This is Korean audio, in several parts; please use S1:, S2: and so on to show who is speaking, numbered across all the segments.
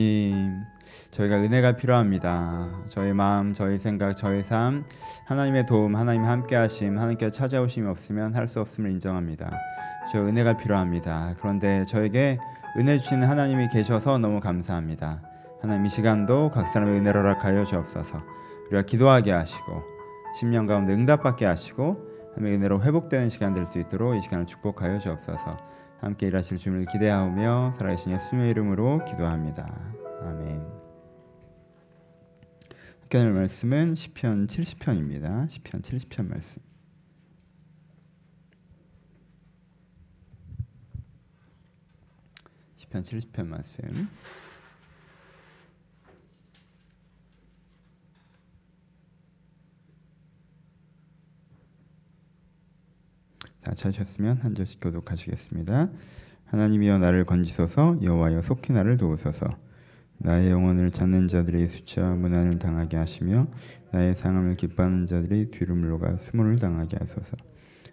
S1: 하나님, 저희가 은혜가 필요합니다. 저희 마음, 저희 생각, 저희 삶, 하나님의 도움, 하나님 함께 하심, 하나님께 찾아오심이 없으면 할 수 없음을 인정합니다. 저 은혜가 필요합니다. 그런데 저에게 은혜 주시는 하나님이 계셔서 너무 감사합니다. 하나님 이 시간도 각 사람의 은혜를 허락하여 주옵소서. 우리가 기도하게 하시고 심령 가운데 응답받게 하시고 하나님의 은혜로 회복되는 시간 될 수 있도록 이 시간을 축복하여 주옵소서. 함께 일하실 주님을 기대하오며 살아계신 예수님의 이름으로 기도합니다. 아멘. 함께 할 말씀은 시편 70편입니다. 시편 70편 말씀. 시편 70편 말씀. 다 찾으셨으면 한 절씩 교독하시겠습니다. 하나님이여 나를 건지소서 여호와여 속히 나를 도우소서. 나의 영혼을 찾는 자들이 수치와 문안을 당하게 하시며 나의 상함을 기뻐하는 자들이 뒤로 물러가 수모를 당하게 하소서.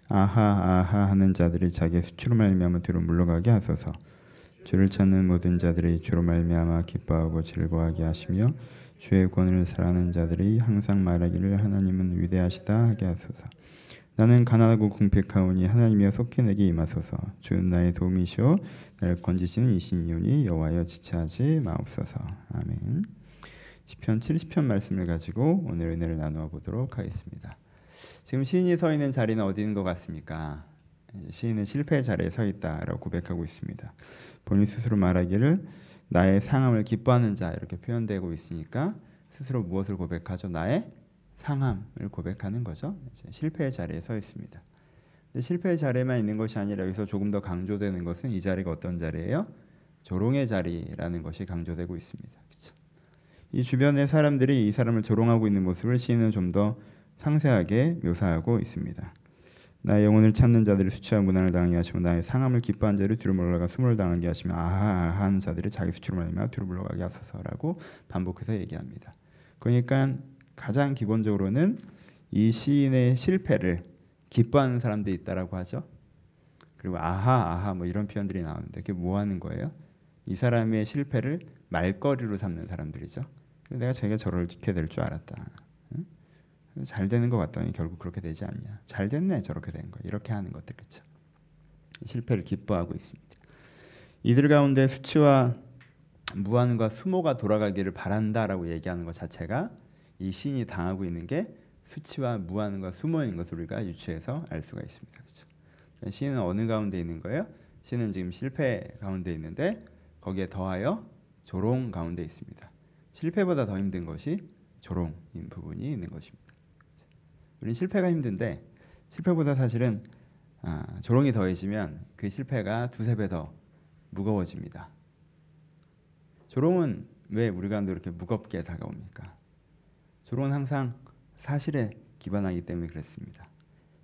S1: 아하 아하 하는 자들이 자기의 수치로 말미암아 뒤로 물러가게 하소서. 주를 찾는 모든 자들이 주로 말미암아 기뻐하고 즐거워하게 하시며 주의 권을 사랑하는 자들이 항상 말하기를 하나님은 위대하시다 하게 하소서 나는 가난하고 궁핍하오니 하나님이여 속히 내게 임하소서. 주는 나의 도움이시오. 나를 건지시는 이신이오니 여호와여 지체하지 마옵소서. 아멘. 시편 70편 말씀을 가지고 오늘 은혜를 나누어 보도록 하겠습니다. 지금 시인이 서 있는 자리는 어디 있는 것 같습니까? 시인은 실패의 자리에 서 있다라고 고백하고 있습니다. 본인 스스로 말하기를 나의 상함을 기뻐하는 자 이렇게 표현되고 있으니까 스스로 무엇을 고백하죠? 나의 상함을 고백하는 거죠. 실패의 자리에 서 있습니다. 실패의 자리에만 있는 것이 아니라 여기서 조금 더 강조되는 것은 이 자리가 어떤 자리예요? 조롱의 자리라는 것이 강조되고 있습니다. 그렇죠? 이 주변의 사람들이 이 사람을 조롱하고 있는 모습을 시인은 좀 더 상세하게 묘사하고 있습니다. 나의 영혼을 찾는 자들이 수치와 무난을 당하게 하시고 나의 상함을 기뻐한 자를 뒤로 물러가 숨을 당하게 하시며 아하 하는 자들이 자기 수치로 말미암아 뒤로 물러가게 하소서라고 반복해서 얘기합니다. 그러니까 가장 기본적으로는 이 시인의 실패를 기뻐하는 사람들이 있다라고 하죠. 그리고 아하 아하 뭐 이런 표현들이 나오는데 그게 뭐 하는 거예요? 이 사람의 실패를 말거리로 삼는 사람들이죠. 내가 자기가 저렇게 될줄 알았다. 응? 잘 되는 것 같더니 결국 그렇게 되지 않냐. 잘 됐네 저렇게 된 거. 이렇게 하는 것들 그렇죠. 실패를 기뻐하고 있습니다. 이들 가운데 수치와 무한과 수모가 돌아가기를 바란다라고 얘기하는 것 자체가 이 신이 당하고 있는 게 수치와 무한과 수모인 것을 우리가 유추해서 알 수가 있습니다. 그렇죠? 신은 어느 가운데 있는 거예요? 신은 지금 실패 가운데 있는데 거기에 더하여 조롱 가운데 있습니다. 실패보다 더 힘든 것이 조롱인 부분이 있는 것입니다. 우리는 실패가 힘든데 실패보다 사실은 아, 조롱이 더해지면 그 실패가 두세 배 더 무거워집니다. 조롱은 왜 우리 가운데 이렇게 무겁게 다가옵니까? 조롱은 항상 사실에 기반하기 때문에 그렇습니다.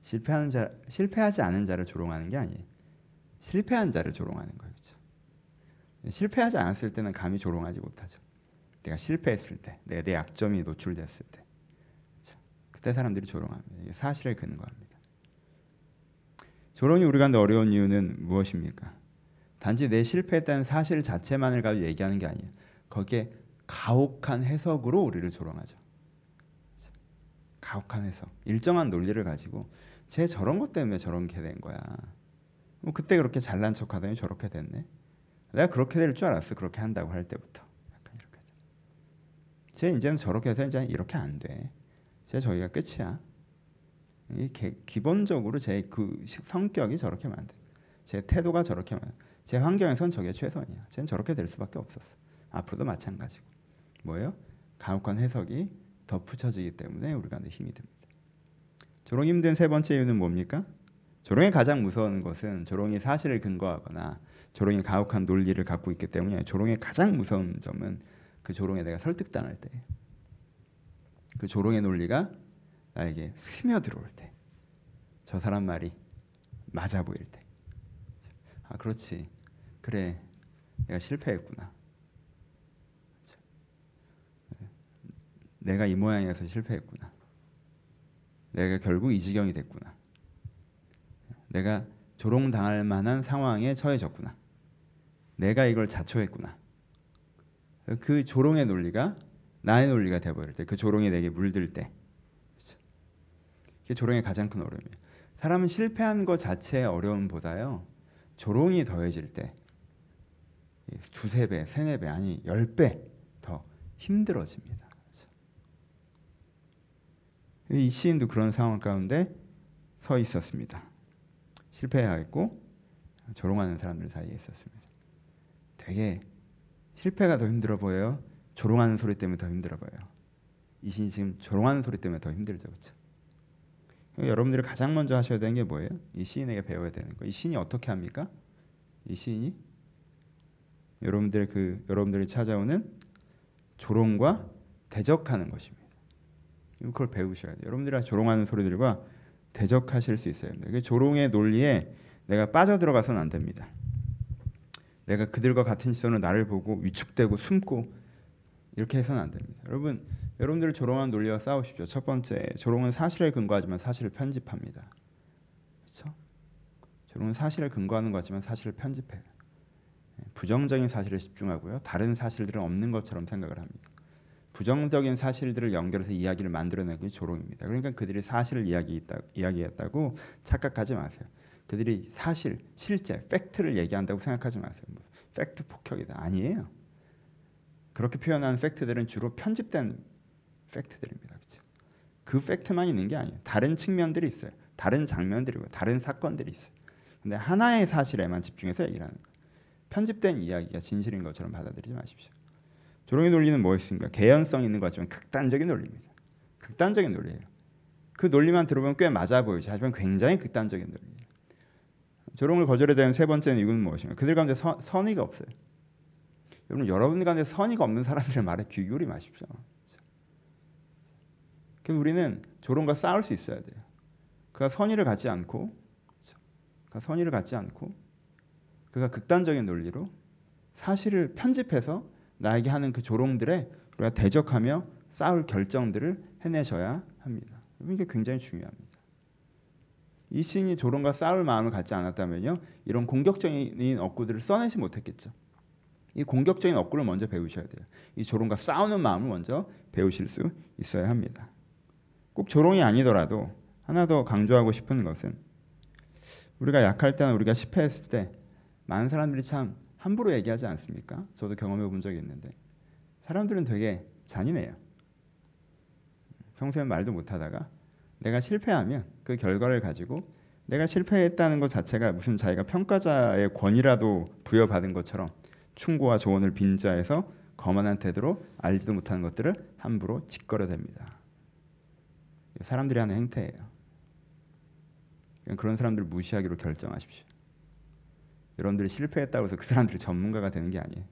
S1: 실패하는 자, 실패하지 않은 자를 조롱하는 게 아니에요. 실패한 자를 조롱하는 거예요. 그렇죠? 실패하지 않았을 때는 감히 조롱하지 못하죠. 내가 실패했을 때, 내가 내 약점이 노출됐을 때, 그렇죠? 그때 사람들이 조롱합니다. 사실에 근거합니다. 조롱이 우리 가운데 어려운 이유는 무엇입니까? 단지 내 실패했다는 사실 자체만을 가지고 얘기하는 게 아니에요. 거기에 가혹한 해석으로 우리를 조롱하죠. 가혹한 해석, 일정한 논리를 가지고 쟤 저런 것 때문에 저런 게 된 거야. 뭐 그때 그렇게 잘난 척하더니 저렇게 됐네. 내가 그렇게 될 줄 알았어. 그렇게 한다고 할 때부터. 약간 이렇게. 쟤 이제는 저렇게 해서 이제 이렇게 안 돼. 쟤 저희가 끝이야. 이 기본적으로 제 그 성격이 저렇게 만든. 제 태도가 저렇게 만. 제 환경에선 저게 최선이야. 쟤는 저렇게 될 수밖에 없었어. 앞으로도 마찬가지고. 뭐예요? 가혹한 해석이 덧붙여지기 때문에 우리가 힘이 듭니다. 조롱이 힘든 세 번째 이유는 뭡니까? 조롱이 가장 무서운 것은 조롱이 사실을 근거하거나 조롱이 가혹한 논리를 갖고 있기 때문에 조롱의 가장 무서운 점은 그 조롱에 내가 설득당할 때, 그 조롱의 논리가 나에게 스며들어올 때, 저 사람 말이 맞아 보일 때, 아 그렇지, 그래, 내가 실패했구나. 내가 이 모양이어서 실패했구나. 내가 결국 이 지경이 됐구나. 내가 조롱당할 만한 상황에 처해졌구나. 내가 이걸 자초했구나. 그 조롱의 논리가 나의 논리가 돼버릴 때, 그 조롱이 내게 물들 때, 그렇죠? 그게 조롱의 가장 큰 어려움이에요. 사람은 실패한 것 자체의 어려움보다요, 조롱이 더해질 때 두세 배, 세네 배, 아니 열 배 더 힘들어집니다. 이 시인도 그런 상황 가운데 서 있었습니다. 실패하였고 조롱하는 사람들 사이에 있었습니다. 되게 실패가 더 힘들어 보여요. 조롱하는 소리 때문에 더 힘들어 보여요. 이 시인이 지금 조롱하는 소리 때문에 더 힘들죠, 그렇죠? 여러분들이 가장 먼저 하셔야 되는 게 뭐예요? 이 시인에게 배워야 되는 거. 이 시인이 어떻게 합니까? 이 시인이 여러분들 그 여러분들이 찾아오는 조롱과 대적하는 것입니다. 그걸 배우셔야 돼요. 여러분들이 조롱하는 소리들과 대적하실 수 있어야 합니다. 조롱의 논리에 내가 빠져들어가서는 안 됩니다. 내가 그들과 같은 시선으로 나를 보고 위축되고 숨고 이렇게 해서는 안 됩니다. 여러분, 여러분들을 조롱하는 논리와 싸우십시오. 첫 번째, 조롱은 사실에 근거하지만 사실을 편집합니다. 그렇죠? 조롱은 사실에 근거하는 거지만 사실을 편집해요. 예, 부정적인 사실에 집중하고요. 다른 사실들은 없는 것처럼 생각을 합니다. 부정적인 사실들을 연결해서 이야기를 만들어내는 게 조롱입니다. 그러니까 그들이 사실을 이야기했다, 이야기했다고 착각하지 마세요. 그들이 사실, 실제, 팩트를 얘기한다고 생각하지 마세요. 뭐, 팩트 폭격이다. 아니에요. 그렇게 표현하는 팩트들은 주로 편집된 팩트들입니다. 그 팩트만 있는 게 아니에요. 다른 측면들이 있어요. 다른 장면들이고 다른 사건들이 있어요. 근데 하나의 사실에만 집중해서 얘기를 하는 거예요. 편집된 이야기가 진실인 것처럼 받아들이지 마십시오. 조롱의 논리는 무엇인가? 개연성 있는 것 같지만 극단적인 논리입니다. 극단적인 논리예요. 그 논리만 들어보면 꽤 맞아 보이지 하지만 굉장히 극단적인 논리예요. 조롱을 거절해야 되는 세 번째 이유는 무엇인가? 그들 가운데 서, 선의가 없어요. 여러분 여러분 가운데 선의가 없는 사람들의 말에 귀 기울이 마십시오. 그래서 우리는 조롱과 싸울 수 있어야 돼요. 그가 선의를 갖지 않고, 그가 선의를 갖지 않고, 그가 극단적인 논리로 사실을 편집해서 나에게 하는 그 조롱들에 우리가 대적하며 싸울 결정들을 해내셔야 합니다. 이게 굉장히 중요합니다. 이 시인이 조롱과 싸울 마음을 갖지 않았다면요, 이런 공격적인 억구들을 써내지 못했겠죠. 이 공격적인 억구를 먼저 배우셔야 돼요. 이 조롱과 싸우는 마음을 먼저 배우실 수 있어야 합니다. 꼭 조롱이 아니더라도 하나 더 강조하고 싶은 것은 우리가 약할 때나 우리가 실패했을 때 많은 사람들이 참 함부로 얘기하지 않습니까? 저도 경험해 본 적이 있는데 사람들은 되게 잔인해요. 평소에 말도 못 하다가 내가 실패하면 그 결과를 가지고 내가 실패했다는 것 자체가 무슨 자기가 평가자의 권위라도 부여받은 것처럼 충고와 조언을 빈자해서 거만한 태도로 알지도 못하는 것들을 함부로 짓거려댑니다. 사람들이 하는 행태예요. 그런 사람들 무시하기로 결정하십시오. 여러분들이 실패했다고 해서 그 사람들이 전문가가 되는 게 아니에요.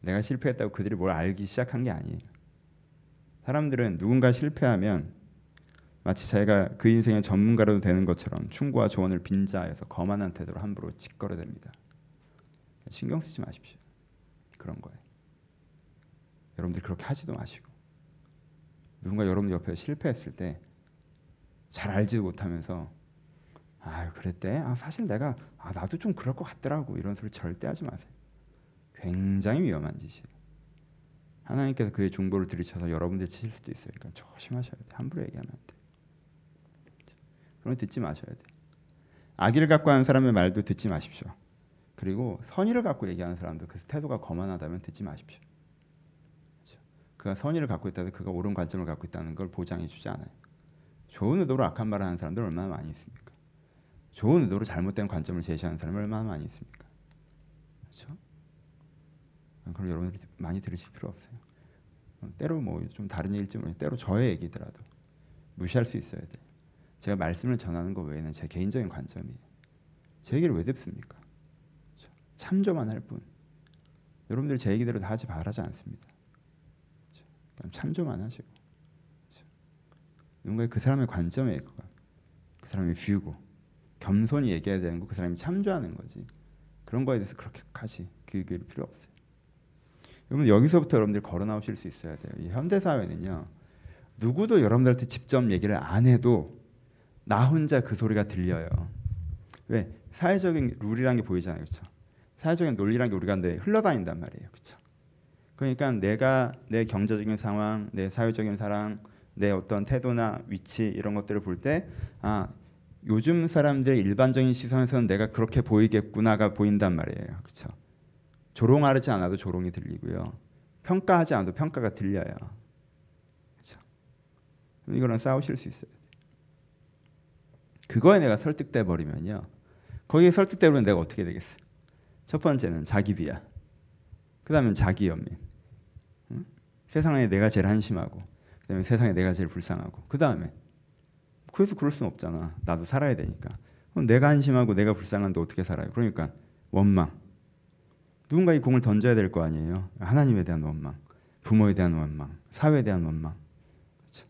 S1: 내가 실패했다고 그들이 뭘 알기 시작한 게 아니에요. 사람들은 누군가 실패하면 마치 자기가 그 인생의 전문가라도 되는 것처럼 충고와 조언을 빈자해서 거만한 태도로 함부로 짓거려댑니다. 신경 쓰지 마십시오. 그런 거에. 여러분들 그렇게 하지도 마시고 누군가 여러분 옆에 실패했을 때 잘 알지도 못하면서 아 그랬대. 아 사실 내가 아 나도 좀 그럴 것 같더라고 이런 소리 절대 하지 마세요. 굉장히 위험한 짓이에요. 하나님께서 그의 중보를 들이쳐서 여러분들 치실 수도 있어요. 그러니까 조심하셔야 돼. 함부로 얘기하면 안 돼. 그런 듣지 마셔야 돼. 악의를 갖고 하는 사람의 말도 듣지 마십시오. 그리고 선의를 갖고 얘기하는 사람도 그 태도가 거만하다면 듣지 마십시오. 그렇죠? 그가 선의를 갖고 있다는 그가 옳은 관점을 갖고 있다는 걸 보장해 주지 않아요. 좋은 의도로 악한 말을 하는 사람들 얼마나 많이 있습니까? 좋은 의도로 잘못된 관점을 제시하는 사람이 얼마나 많이 있습니까? 그렇죠? 그럼 여러분들이 많이 들으실 필요 없어요. 때로 뭐 좀 다른 얘기일지 모르 때로 저의 얘기더라도 무시할 수 있어야 돼요. 제가 말씀을 전하는 것 외에는 제 개인적인 관점이에요. 제 얘기를 왜 듣습니까? 참조만 할 뿐. 여러분들 제 얘기대로 다 하지 바라지 않습니다. 참조만 하시고. 누군가 그 사람의 관점에 그 사람의 뷰고 겸손히 얘기해야 되는 거 그 사람이 참조하는 거지. 그런 거에 대해서 그렇게까지 귀기울 필요 없어요. 여러분 여기서부터 여러분들 걸어 나오실 수 있어야 돼요. 이 현대 사회는요. 누구도 여러분들한테 직접 얘기를 안 해도 나 혼자 그 소리가 들려요. 왜? 사회적인 룰이라는 게 보이잖아요. 그렇죠? 사회적인 논리라는 게 우리가 근데 흘러다닌단 말이에요. 그렇죠? 그러니까 내가 내 경제적인 상황, 내 사회적인 상황, 내 어떤 태도나 위치 이런 것들을 볼 때 아, 요즘 사람들의 일반적인 시선에서는 내가 그렇게 보이겠구나가 보인단 말이에요. 그렇죠? 조롱하지 않아도 조롱이 들리고요. 평가하지 않아도 평가가 들려요. 그렇죠? 이거랑 싸우실 수 있어요. 그거에 내가 설득돼 버리면요. 거기에 설득돼 버리면 내가 어떻게 되겠어? 첫 번째는 자기 비하. 그다음에 자기 연민. 응? 세상에 내가 제일 한심하고 그다음에 세상에 내가 제일 불쌍하고 그다음에 그래서 그럴 수는 없잖아. 나도 살아야 되니까. 그럼 내가 한심하고 내가 불쌍한데 어떻게 살아요? 그러니까 원망. 누군가 이 공을 던져야 될 거 아니에요. 하나님에 대한 원망, 부모에 대한 원망, 사회에 대한 원망. 그렇죠?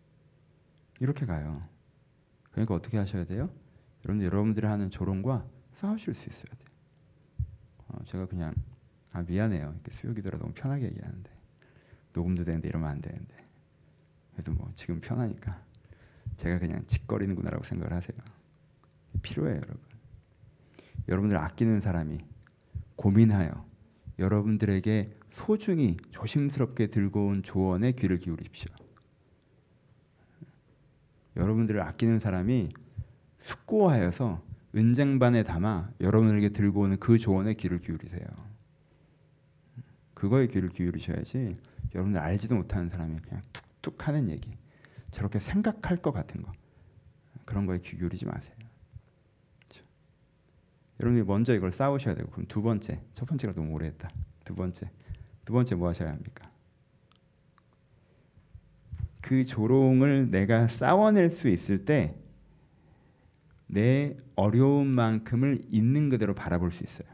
S1: 이렇게 가요. 그러니까 어떻게 하셔야 돼요? 여러분 여러분들이 하는 조롱과 싸우실 수 있어야 돼요. 어, 제가 그냥 아 미안해요. 이렇게 수요기도라 너무 편하게 얘기하는데 녹음도 되는데 이러면 안 되는데 그래도 뭐 지금 편하니까 제가 그냥 짓거리는구나라고 생각을 하세요. 필요해요, 여러분. 여러분들 아끼는 사람이 고민하여 여러분들에게 소중히 조심스럽게 들고 온 조언에 귀를 기울이십시오. 여러분들을 아끼는 사람이 숙고하여서 은쟁반에 담아 여러분에게 들고 오는 그 조언에 귀를 기울이세요. 그거에 귀를 기울이셔야지 여러분들 알지도 못하는 사람이 그냥 툭툭 하는 얘기 저렇게 생각할 것 같은 거 그런 거에 귀 기울이지 마세요. 그렇죠? 여러분이 먼저 이걸 싸우셔야 되고 그럼 두 번째 첫 번째가 너무 오래했다. 두 번째 두 번째 뭐 하셔야 합니까? 그 조롱을 내가 싸워낼 수 있을 때 내 어려움만큼을 있는 그대로 바라볼 수 있어요.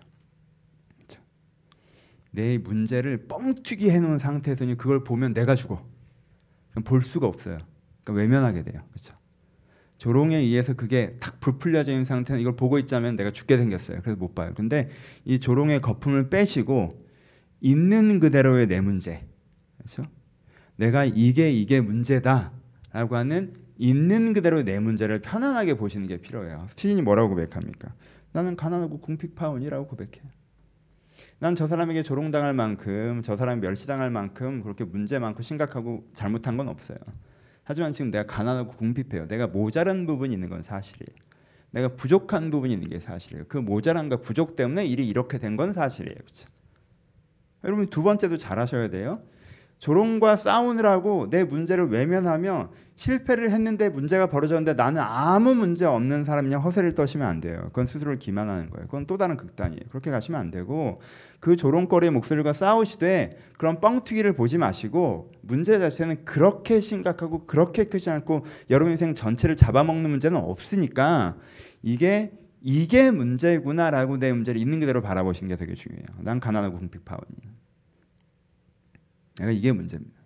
S1: 그렇죠? 내 문제를 뻥튀기 해놓은 상태에서는 그걸 보면 내가 죽어. 볼 수가 없어요. 그러니까 외면하게 돼요. 그렇죠? 조롱에 의해서 그게 탁 부풀려져 있는 상태는 이걸 보고 있자면 내가 죽게 생겼어요. 그래서 못 봐요. 근데 이 조롱의 거품을 빼시고 있는 그대로의 내 문제, 그렇죠? 내가 이게 이게 문제다라고 하는 있는 그대로 내 문제를 편안하게 보시는 게 필요해요. 스티인이 뭐라고 고백합니까? 나는 가난하고 궁핍하오니라고 고백해요. 난 저 사람에게 조롱당할 만큼 저 사람이 멸시당할 만큼 그렇게 문제 많고 심각하고 잘못한 건 없어요. 하지만 지금 내가 가난하고 궁핍해요. 내가 모자란 부분이 있는 건 사실이에요. 내가 부족한 부분이 있는 게 사실이에요. 그 모자란과 부족 때문에 일이 이렇게 된 건 사실이에요. 그렇죠? 여러분 두 번째도 잘하셔야 돼요. 조롱과 싸우느라고 내 문제를 외면하며 실패를 했는데 문제가 벌어졌는데 나는 아무 문제 없는 사람이냐 허세를 떠시면 안 돼요. 그건 스스로를 기만하는 거예요. 그건 또 다른 극단이에요. 그렇게 가시면 안 되고 그 조롱거리의 목소리가 싸우시되 그런 뻥튀기를 보지 마시고 문제 자체는 그렇게 심각하고 그렇게 크지 않고 여러분 인생 전체를 잡아먹는 문제는 없으니까 이게 이게 문제구나라고 내 문제를 있는 그대로 바라보시는 게 되게 중요해요. 난 가난하고 궁핍하오니. 내가 이게 문제입니다.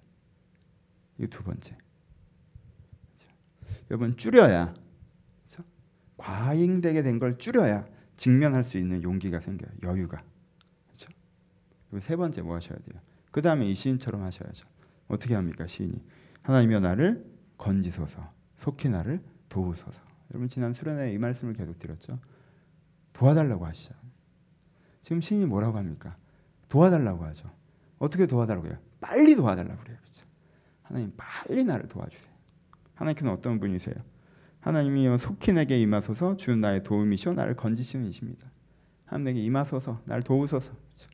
S1: 이게 두 번째. 그렇죠? 여러분 줄여야 그렇죠? 과잉되게 된 걸 줄여야 직면할 수 있는 용기가 생겨요. 여유가. 그렇죠? 그리고 세 번째 뭐 하셔야 돼요? 그 다음에 이 시인처럼 하셔야죠. 어떻게 합니까 시인이? 하나님여 나를 건지소서, 속히 나를 도우소서. 여러분 지난 수련회 이 말씀을 계속 드렸죠. 도와달라고 하시죠. 지금 시인이 뭐라고 합니까? 도와달라고 하죠. 어떻게 도와달라고 해요? 빨리 도와달라고 그래요. 그렇죠? 하나님 빨리 나를 도와주세요. 하나님께는 어떤 분이세요? 하나님이여 속히 내게 임하소서 주는 나의 도움이시오 나를 건지시는 이십니다. 하나님 내게 임하소서 나를 도우소서. 그렇죠?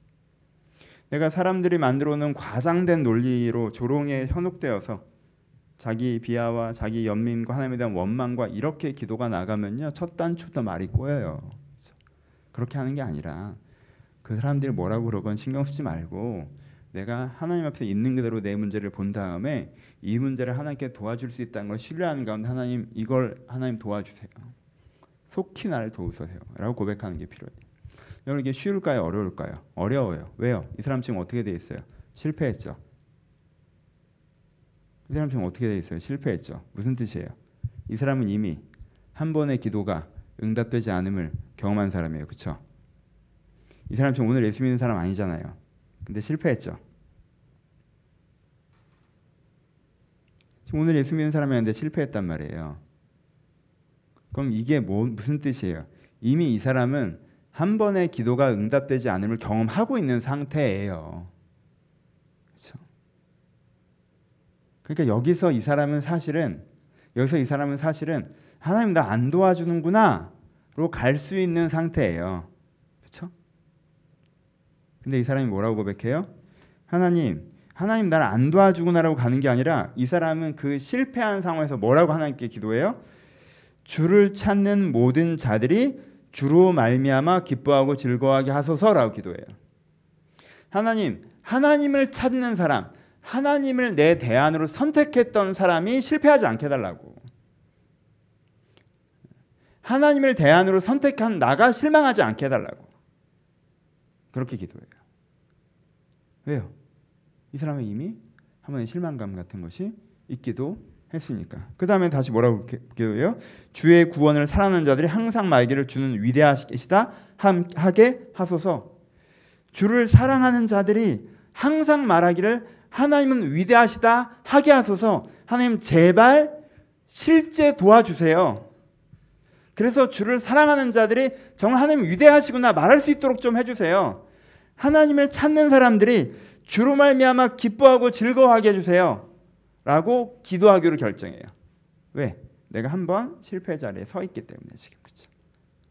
S1: 내가 사람들이 만들어 놓은 과장된 논리로 조롱에 현혹되어서 자기 비하와 자기 연민과 하나님에 대한 원망과 이렇게 기도가 나가면요 첫 단추부터 말이 꼬여요. 그렇죠? 그렇게 하는 게 아니라 그 사람들이 뭐라고 그러건 신경 쓰지 말고 내가 하나님 앞에 있는 그대로 내 문제를 본 다음에 이 문제를 하나님께 도와줄 수 있다는 걸 신뢰하는 가운데 하나님 이걸 하나님 도와주세요. 속히 나를 도우소서라고 고백하는 게 필요해요. 여러분 이게 쉬울까요? 어려울까요? 어려워요. 왜요? 이 사람 지금 어떻게 돼 있어요? 실패했죠. 이 사람 지금 어떻게 돼 있어요? 실패했죠. 무슨 뜻이에요? 이 사람은 이미 한 번의 기도가 응답되지 않음을 경험한 사람이에요. 그렇죠? 이 사람 지금 오늘 예수 믿는 사람 아니잖아요. 근데 실패했죠. 지금 오늘 예수 믿는 사람이었는데 실패했단 말이에요. 그럼 이게 뭐, 무슨 뜻이에요? 이미 이 사람은 한 번의 기도가 응답되지 않음을 경험하고 있는 상태예요. 그렇죠? 그러니까 여기서 이 사람은 사실은 여기서 이 사람은 사실은 하나님 나 안 도와주는구나로 갈 수 있는 상태예요. 근데 이 사람이 뭐라고 고백해요? 하나님, 하나님 나를 안 도와주구나라고 가는 게 아니라 이 사람은 그 실패한 상황에서 뭐라고 하나님께 기도해요? 주를 찾는 모든 자들이 주로 말미암아 기뻐하고 즐거워하게 하소서라고 기도해요. 하나님, 하나님을 찾는 사람, 하나님을 내 대안으로 선택했던 사람이 실패하지 않게 해달라고. 하나님을 대안으로 선택한 나가 실망하지 않게 해달라고. 그렇게 기도해요. 왜요? 이 사람은 이미 한 번의 실망감 같은 것이 있기도 했으니까. 그 다음에 다시 뭐라고 기도해요? 주의 구원을 사랑하는 자들이 항상 말기를 주는 위대하시다 하게 하소서. 주를 사랑하는 자들이 항상 말하기를 하나님은 위대하시다 하게 하소서. 하나님 제발 실제 도와주세요. 그래서 주를 사랑하는 자들이 정말 하나님 위대하시구나 말할 수 있도록 좀 해주세요. 하나님을 찾는 사람들이 주로 말미암아 기뻐하고 즐거워하게 해주세요. 라고 기도하기로 결정해요. 왜? 내가 한번 실패 자리에 서 있기 때문에 지금 그렇죠.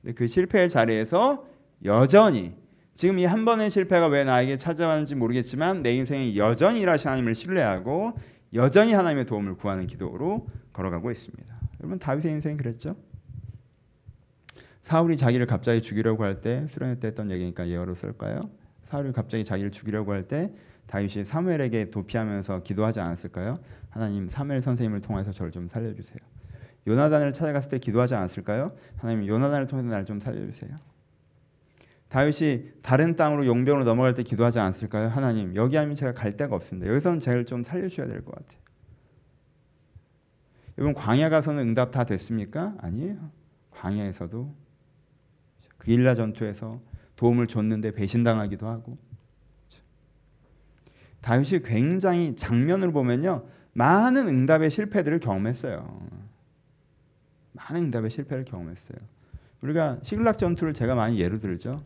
S1: 근데 그 실패의 자리에서 여전히 지금 이 한 번의 실패가 왜 나에게 찾아왔는지 모르겠지만 내 인생에 여전히 일하신 하나님을 신뢰하고 여전히 하나님의 도움을 구하는 기도로 걸어가고 있습니다. 여러분 다윗의 인생이 그랬죠? 사울이 자기를 갑자기 죽이려고 할 때 수련회 때 했던 얘기니까 예어로 쓸까요? 사울이 갑자기 자기를 죽이려고 할 때 다윗이 사무엘에게 도피하면서 기도하지 않았을까요? 하나님 사무엘 선생님을 통해서 저를 좀 살려주세요. 요나단을 찾아갔을 때 기도하지 않았을까요? 하나님 요나단을 통해서 날좀 살려주세요. 다윗이 다른 땅으로 용병으로 넘어갈 때 기도하지 않았을까요? 하나님 여기 아니면 제가 갈 데가 없습니다. 여기서는 제가 좀 살려주셔야 될 것 같아요. 여러분 광야 가서는 응답 다 됐습니까? 아니에요. 광야에서도 그일라 전투에서 도움을 줬는데 배신당하기도 하고 다윗이 굉장히 장면을 보면요 많은 응답의 실패들을 경험했어요. 많은 응답의 실패를 경험했어요. 우리가 시글락 전투를 제가 많이 예로 들죠.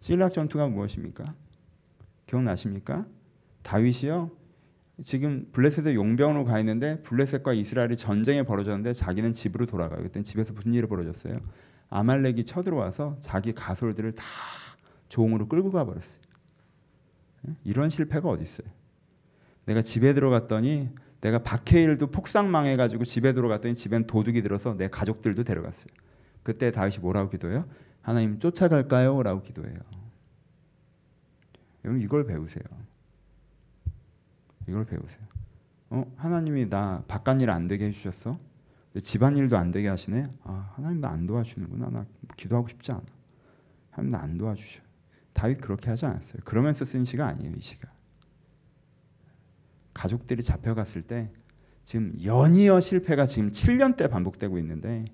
S1: 시글락 전투가 무엇입니까? 기억나십니까? 다윗이요. 지금 블레셋의 용병으로 가 있는데 블레셋과 이스라엘이 전쟁에 벌어졌는데 자기는 집으로 돌아가요. 그때 집에서 무슨 일이 벌어졌어요? 아말렉이 쳐들어와서 자기 가솔들을 다 종으로 끌고 가버렸어요. 예? 이런 실패가 어디 있어요? 내가 집에 들어갔더니 내가 박해일도 폭삭 망해가지고 집에 들어갔더니 집엔 도둑이 들어서 내 가족들도 데려갔어요. 그때 다윗이 뭐라고 기도해요? 하나님 쫓아갈까요? 라고 기도해요. 여러분 이걸 배우세요. 이걸 배우세요. 어? 하나님이 나 바깥 일 안 되게 해주셨어? 집안일도 안 되게 하시네? 아, 하나님 나 안 도와주는구나. 나 기도하고 싶지 않아. 하나님 나 안 도와주셔. 다윗 그렇게 하지 않았어요. 그러면서 쓴 시가 아니에요, 이 시가. 가족들이 잡혀갔을 때 지금 연이어 실패가 지금 7년 때 반복되고 있는데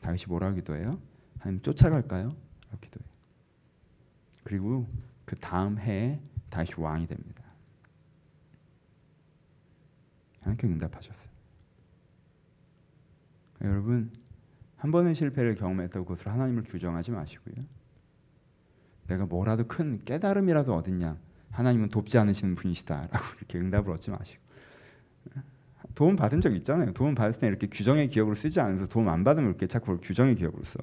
S1: 다윗이 뭐라고 기도해요? 하나님 쫓아갈까요? 라고 기도해요. 그리고 그 다음 해에 다윗이 왕이 됩니다. 하나님께 응답하셨어요. 여러분 한 번의 실패를 경험했다고 그것을 하나님을 규정하지 마시고요. 내가 뭐라도 큰 깨달음이라도 얻었냐 하나님은 돕지 않으시는 분이시다라고 이렇게 응답을 얻지 마시고 도움 받은 적 있잖아요. 도움 받을 때 이렇게 규정의 기억으로 쓰지 않으면서 도움 안 받으면 이렇게 자꾸 규정의 기억으로 써.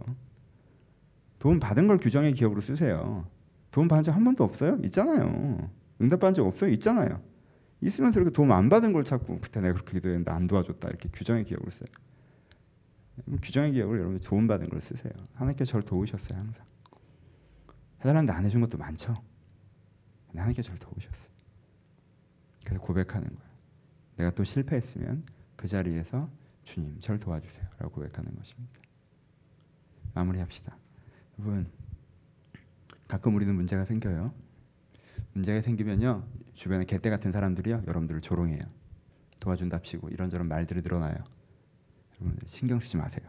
S1: 도움 받은 걸 규정의 기억으로 쓰세요. 도움 받은 적 한 번도 없어요? 있잖아요. 응답 받은 적 없어요? 있잖아요. 있으면서 이렇게 도움 안 받은 걸 자꾸 그때 내가 그렇게 기도했는데 안 도와줬다 이렇게 규정의 기억으로 써요. 규정의 기억을 여러분 도움 받은 걸 쓰세요. 하나님께 저를 도우셨어요 항상. 해달라는데 안 해준 것도 많죠. 하나님께 저를 도우셨어요. 그래서 고백하는 거예요. 내가 또 실패했으면 그 자리에서 주님 저를 도와주세요 라고 고백하는 것입니다. 마무리합시다. 여러분 가끔 우리는 문제가 생겨요. 문제가 생기면요 주변에 개떼 같은 사람들이요 여러분들을 조롱해요. 도와준답시고 이런저런 말들이 늘어나요. 신경 쓰지 마세요.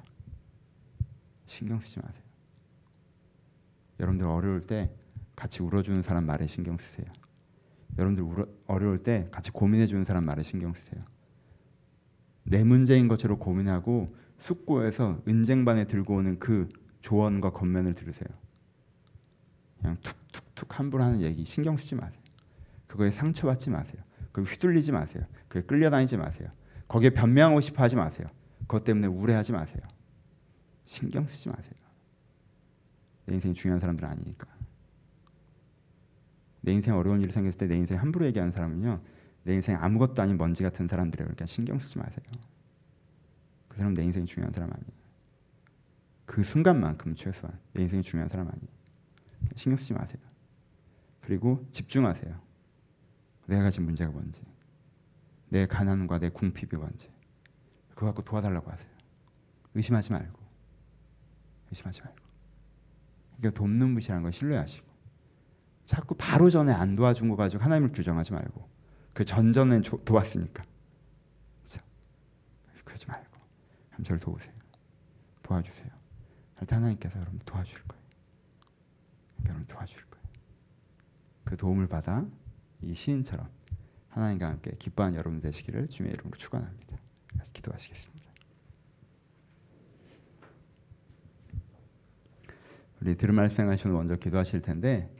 S1: 신경 쓰지 마세요. 여러분들 어려울 때 같이 울어주는 사람 말에 신경 쓰세요. 여러분들 울어, 어려울 때 같이 고민해주는 사람 말에 신경 쓰세요. 내 문제인 것처럼 고민하고 숙고해서 은쟁반에 들고 오는 그 조언과 겉면을 들으세요. 그냥 툭툭툭 함부로 하는 얘기 신경 쓰지 마세요. 그거에 상처받지 마세요. 그 휘둘리지 마세요. 그에 끌려다니지 마세요. 거기에 변명하고 싶어 하지 마세요. 그것 때문에 우울해하지 마세요. 신경 쓰지 마세요. 내 인생이 중요한 사람들 아니니까. 내 인생 어려운 일이 생겼을 때 내 인생 함부로 얘기하는 사람은요. 내 인생 아무것도 아닌 먼지 같은 사람들이에요. 그러니까 신경 쓰지 마세요. 그 사람 내 인생이 중요한 사람 아니에요. 그 순간만큼 최소한 내 인생이 중요한 사람 아니에요. 신경 쓰지 마세요. 그리고 집중하세요. 내가 가진 문제가 뭔지, 내 가난과 내 궁핍이 뭔지, 그거 갖고 도와달라고 하세요. 의심하지 말고, 의심하지 말고. 그러니까 돕는 분이라는 걸 신뢰하시고, 자꾸 바로 전에 안 도와준 거 가지고 하나님을 규정하지 말고, 그 전전에 조- 도왔으니까, 그렇죠? 그러지 말고, 하나님 저를 도우세요, 도와주세요. 절대 하나님께서 여러분 도와줄 거예요. 여러분 도와줄 거예요. 그 도움을 받아 이 시인처럼 하나님과 함께 기뻐하는 여러분 되시기를 주님의 이름으로 축원합니다. 기도하시겠습니다. 우리 들은 말씀 하시는 먼저 기도하실 텐데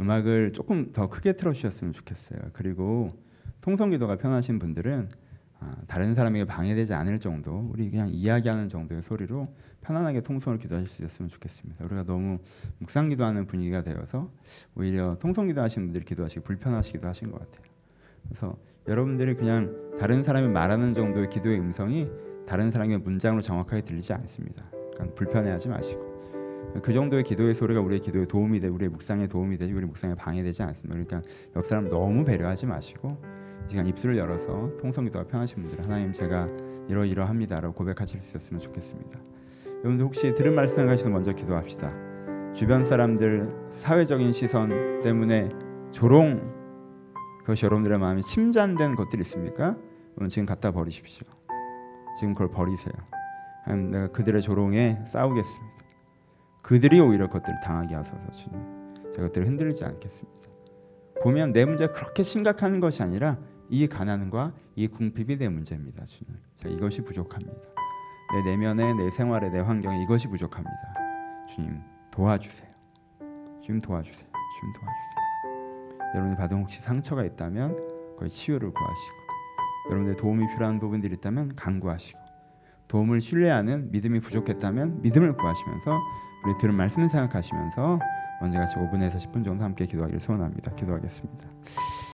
S1: 음악을 조금 더 크게 틀어주셨으면 좋겠어요. 그리고 통성기도가 편하신 분들은 아, 다른 사람에게 방해되지 않을 정도, 우리 그냥 이야기하는 정도의 소리로 편안하게 통성을 기도하실 수 있었으면 좋겠습니다. 우리가 너무 묵상 기도하는 분위기가 되어서 오히려 통성 기도 하시는 분들이 기도하시기 불편하시기도 하신 것 같아요. 그래서 여러분들이 그냥 다른 사람이 말하는 정도의 기도의 음성이 다른 사람의 문장으로 정확하게 들리지 않습니다. 그러니까 불편해하지 마시고 그 정도의 기도의 소리가 우리의 기도에 도움이 되, 우리의 묵상에 도움이 되지, 우리 묵상에 방해되지 않습니다. 그러니까 옆 사람 너무 배려하지 마시고 이 시간 입술을 열어서 통성기도가 편하신 분들 하나님 제가 이러이러합니다라고 고백하실 수 있었으면 좋겠습니다. 여러분들 혹시 들은 말씀을 가시면 먼저 기도합시다. 주변 사람들 사회적인 시선 때문에 조롱 그것이 여러분들의 마음이 침잠된 것들이 있습니까? 여러분 지금 갖다 버리십시오. 지금 그걸 버리세요. 하나님 내가 그들의 조롱에 싸우겠습니다. 그들이 오히려 그것들을 당하게 하소서 주님. 제가 그들을 흔들지 않겠습니다. 보면 내 문제가 그렇게 심각한 것이 아니라 이 가난과 이 궁핍이 내 문제입니다, 주님. 제가 이것이 부족합니다. 내 내면에 내 생활에 내 환경에 이것이 부족합니다. 주님 도와주세요. 주님 도와주세요. 주님 도와주세요. 여러분이 받은 혹시 상처가 있다면 거기 치유를 구하시고 여러분의 도움이 필요한 부분들이 있다면 간구하시고 도움을 신뢰하는 믿음이 부족했다면 믿음을 구하시면서 우리 들은 말씀을 생각하시면서 언제 같이 5분에서 10분 정도 함께 기도하기를 소원합니다. 기도하겠습니다.